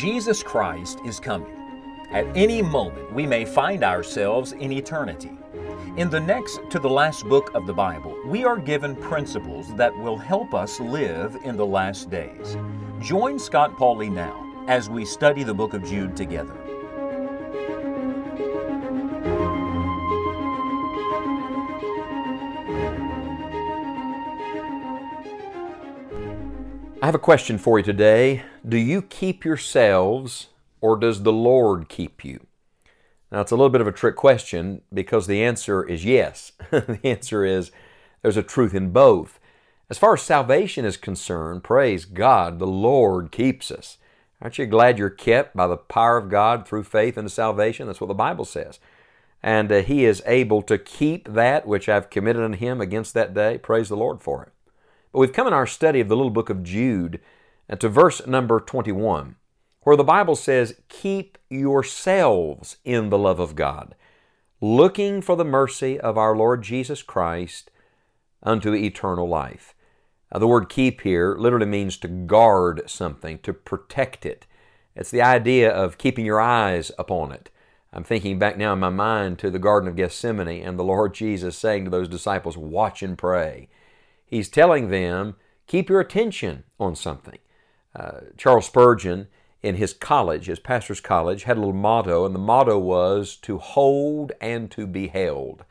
Jesus Christ is coming. At any moment, we may find ourselves in eternity. In the next to the last book of the Bible, we are given principles that will help us live in the last days. Join Scott Pauley now as we study the book of Jude together. Have a question for you today. Do you keep yourselves or does the Lord keep you? Now, it's a little bit of a trick question because the answer is yes. the answer is there's a truth in both. As far as salvation is concerned, praise God, the Lord keeps us. Aren't you glad you're kept by the power of God through faith into salvation? That's what the Bible says. And uh, He is able to keep that which I've committed unto Him against that day. Praise the Lord for it. But we've come in our study of the little book of Jude uh, to verse number 21, where the Bible says, Keep yourselves in the love of God, looking for the mercy of our Lord Jesus Christ unto eternal life. Now, the word keep here literally means to guard something, to protect it. It's the idea of keeping your eyes upon it. I'm thinking back now in my mind to the Garden of Gethsemane and the Lord Jesus saying to those disciples, Watch and pray. He's telling them, keep your attention on something. Uh, Charles Spurgeon, in his college, his pastor's college, had a little motto, and the motto was to hold and to be held.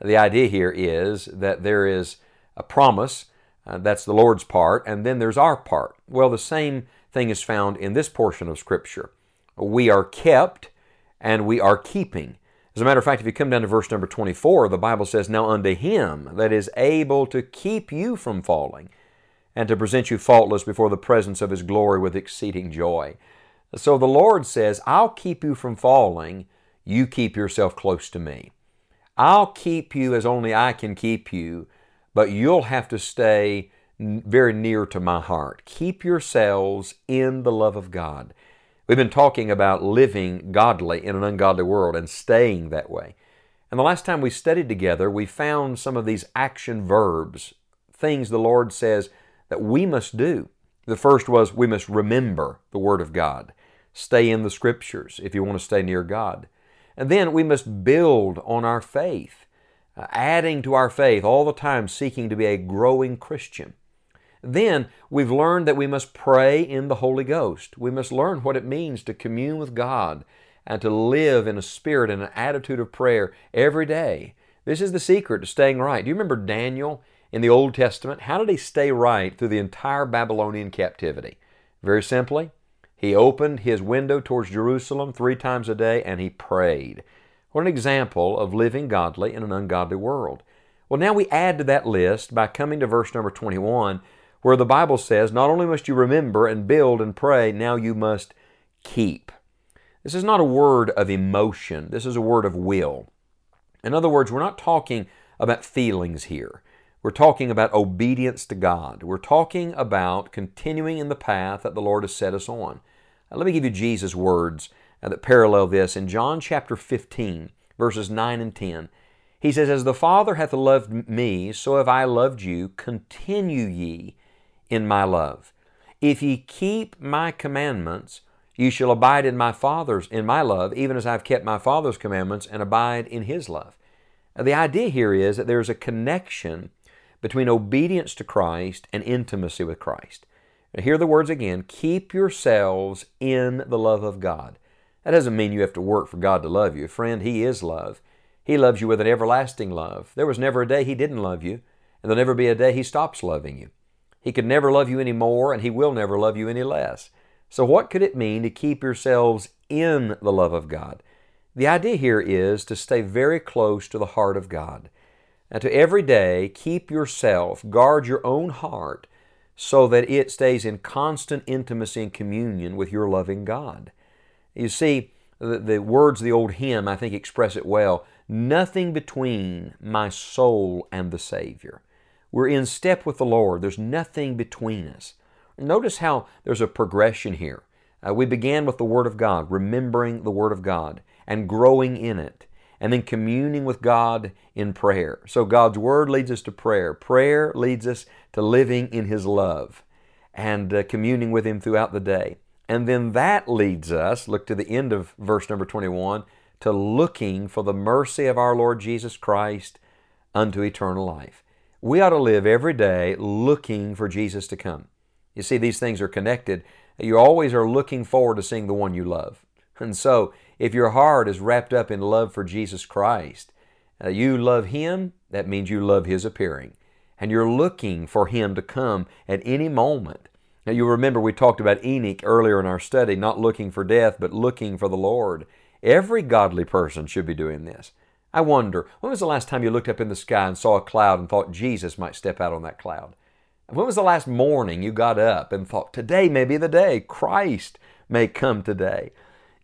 The idea here is that there is a promise, uh, that's the Lord's part, and then there's our part. Well, the same thing is found in this portion of Scripture. We are kept and we are keeping. As a matter of fact, if you come down to verse number 24, the Bible says, Now unto him that is able to keep you from falling, and to present you faultless before the presence of his glory with exceeding joy. So the Lord says, I'll keep you from falling, you keep yourself close to me. I'll keep you as only I can keep you, but you'll have to stay very near to my heart. Keep yourselves in the love of God. We've been talking about living godly in an ungodly world and staying that way. And the last time we studied together, we found some of these action verbs, things the Lord says that we must do. The first was we must remember the Word of God, stay in the Scriptures if you want to stay near God. And then we must build on our faith, uh, adding to our faith all the time, seeking to be a growing Christian. Then we've learned that we must pray in the Holy Ghost. We must learn what it means to commune with God and to live in a spirit and an attitude of prayer every day. This is the secret to staying right. Do you remember Daniel in the Old Testament? How did he stay right through the entire Babylonian captivity? Very simply, he opened his window towards Jerusalem three times a day and he prayed. What an example of living godly in an ungodly world. Well, now we add to that list by coming to verse number 21 where the Bible says, not only must you remember and build and pray, now you must keep. This is not a word of emotion, this is a word of will. In other words, we're not talking about feelings here. We're talking about obedience to God. We're talking about continuing in the path that the Lord has set us on. Now, let me give you Jesus' words uh, that parallel this. In John chapter 15, verses 9 and 10, he says, As the Father hath loved me, so have I loved you. Continue ye in my love. If ye keep my commandments, ye shall abide in my Father's, in my love, even as I've kept my Father's commandments and abide in his love. Now, the idea here is that there's a connection between obedience to Christ and intimacy with Christ. Now, hear the words again keep yourselves in the love of God. That doesn't mean you have to work for God to love you. Friend, He is love. He loves you with an everlasting love. There was never a day He didn't love you, and there'll never be a day He stops loving you. He could never love you any more, and He will never love you any less. So, what could it mean to keep yourselves in the love of God? The idea here is to stay very close to the heart of God. And to every day keep yourself, guard your own heart, so that it stays in constant intimacy and communion with your loving God. You see, the, the words of the old hymn, I think, express it well. Nothing between my soul and the Savior. We're in step with the Lord. There's nothing between us. Notice how there's a progression here. Uh, we began with the Word of God, remembering the Word of God, and growing in it. and then communing with God in prayer. So God's Word leads us to prayer. Prayer leads us to living in His love and uh, communing with Him throughout the day. And then that leads us, look to the end of verse number 21, to looking for the mercy of our Lord Jesus Christ unto eternal life. We ought to live every day looking for Jesus to come. You see, these things are connected. You always are looking forward to seeing the one you love. And so, if your heart is wrapped up in love for Jesus Christ, uh, you love Him, that means you love His appearing. And you're looking for Him to come at any moment. Now, you remember we talked about Enoch earlier in our study, not looking for death, but looking for the Lord. Every godly person should be doing this. I wonder, when was the last time you looked up in the sky and saw a cloud and thought Jesus might step out on that cloud? When was the last morning you got up and thought, today may be the day, Christ may come today?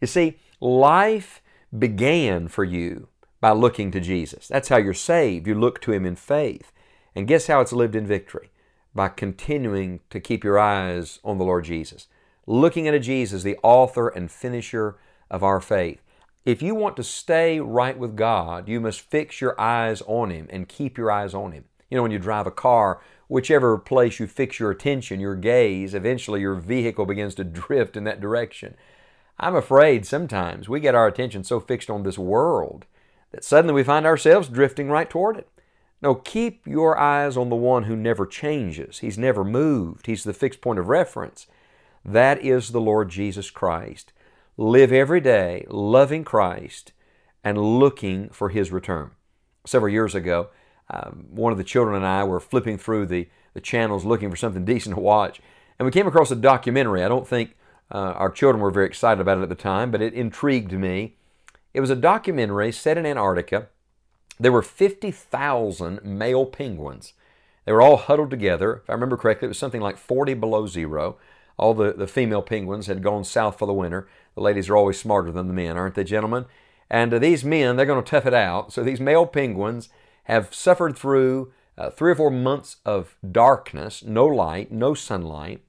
You see, life began for you by looking to Jesus. That's how you're saved. You look to Him in faith. And guess how it's lived in victory? By continuing to keep your eyes on the Lord Jesus. Looking at Jesus, the author and finisher of our faith. If you want to stay right with God, you must fix your eyes on Him and keep your eyes on Him. You know, when you drive a car, whichever place you fix your attention, your gaze, eventually your vehicle begins to drift in that direction. I'm afraid sometimes we get our attention so fixed on this world that suddenly we find ourselves drifting right toward it. No, keep your eyes on the one who never changes. He's never moved. He's the fixed point of reference. That is the Lord Jesus Christ live every day loving Christ and looking for His return. Several years ago, um, one of the children and I were flipping through the, the channels looking for something decent to watch, and we came across a documentary. I don't think uh, our children were very excited about it at the time, but it intrigued me. It was a documentary set in Antarctica. There were 50,000 male penguins. They were all huddled together. If I remember correctly, it was something like 40 below zero. All the, the female penguins had gone south for the winter. The ladies are always smarter than the men, aren't they, gentlemen? And uh, these men, they're going to tough it out. So these male penguins have suffered through uh, three or four months of darkness, no light, no sunlight,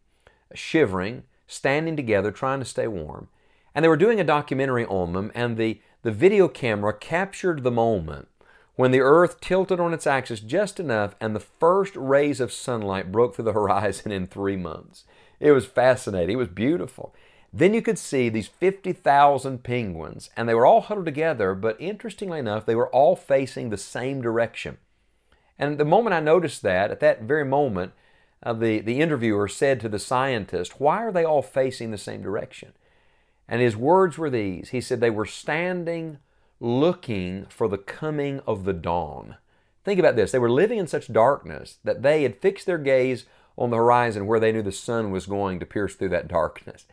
shivering, standing together, trying to stay warm. And they were doing a documentary on them, and the, the video camera captured the moment when the earth tilted on its axis just enough and the first rays of sunlight broke through the horizon in three months. It was fascinating. It was beautiful. Then you could see these 50,000 penguins, and they were all huddled together, but interestingly enough, they were all facing the same direction. And the moment I noticed that, at that very moment, uh, the, the interviewer said to the scientist, Why are they all facing the same direction? And his words were these He said, They were standing looking for the coming of the dawn. Think about this. They were living in such darkness that they had fixed their gaze on the horizon where they knew the sun was going to pierce through that darkness.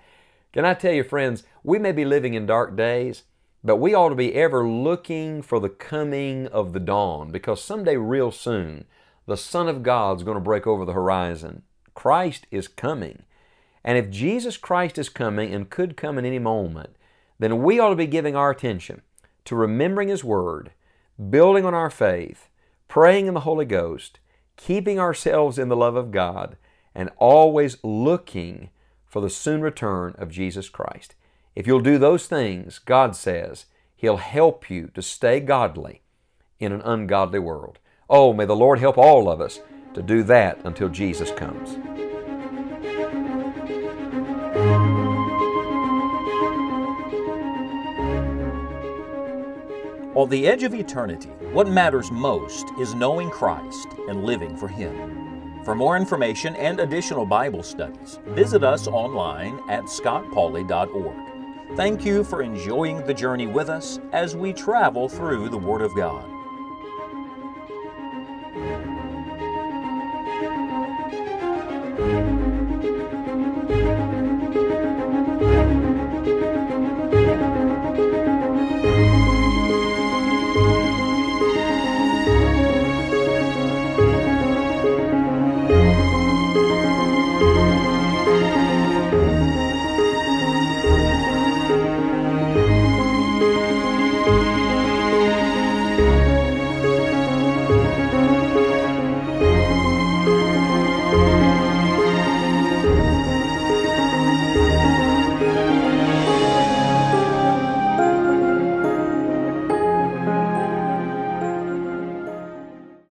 Can I tell you, friends, we may be living in dark days, but we ought to be ever looking for the coming of the dawn because someday, real soon, the Son of God's going to break over the horizon. Christ is coming. And if Jesus Christ is coming and could come in any moment, then we ought to be giving our attention to remembering His Word, building on our faith, praying in the Holy Ghost, keeping ourselves in the love of God, and always looking for the soon return of Jesus Christ. If you'll do those things, God says, He'll help you to stay godly in an ungodly world. Oh, may the Lord help all of us to do that until Jesus comes. On the edge of eternity, what matters most is knowing Christ and living for Him. For more information and additional Bible studies, visit us online at scottpauley.org. Thank you for enjoying the journey with us as we travel through the Word of God.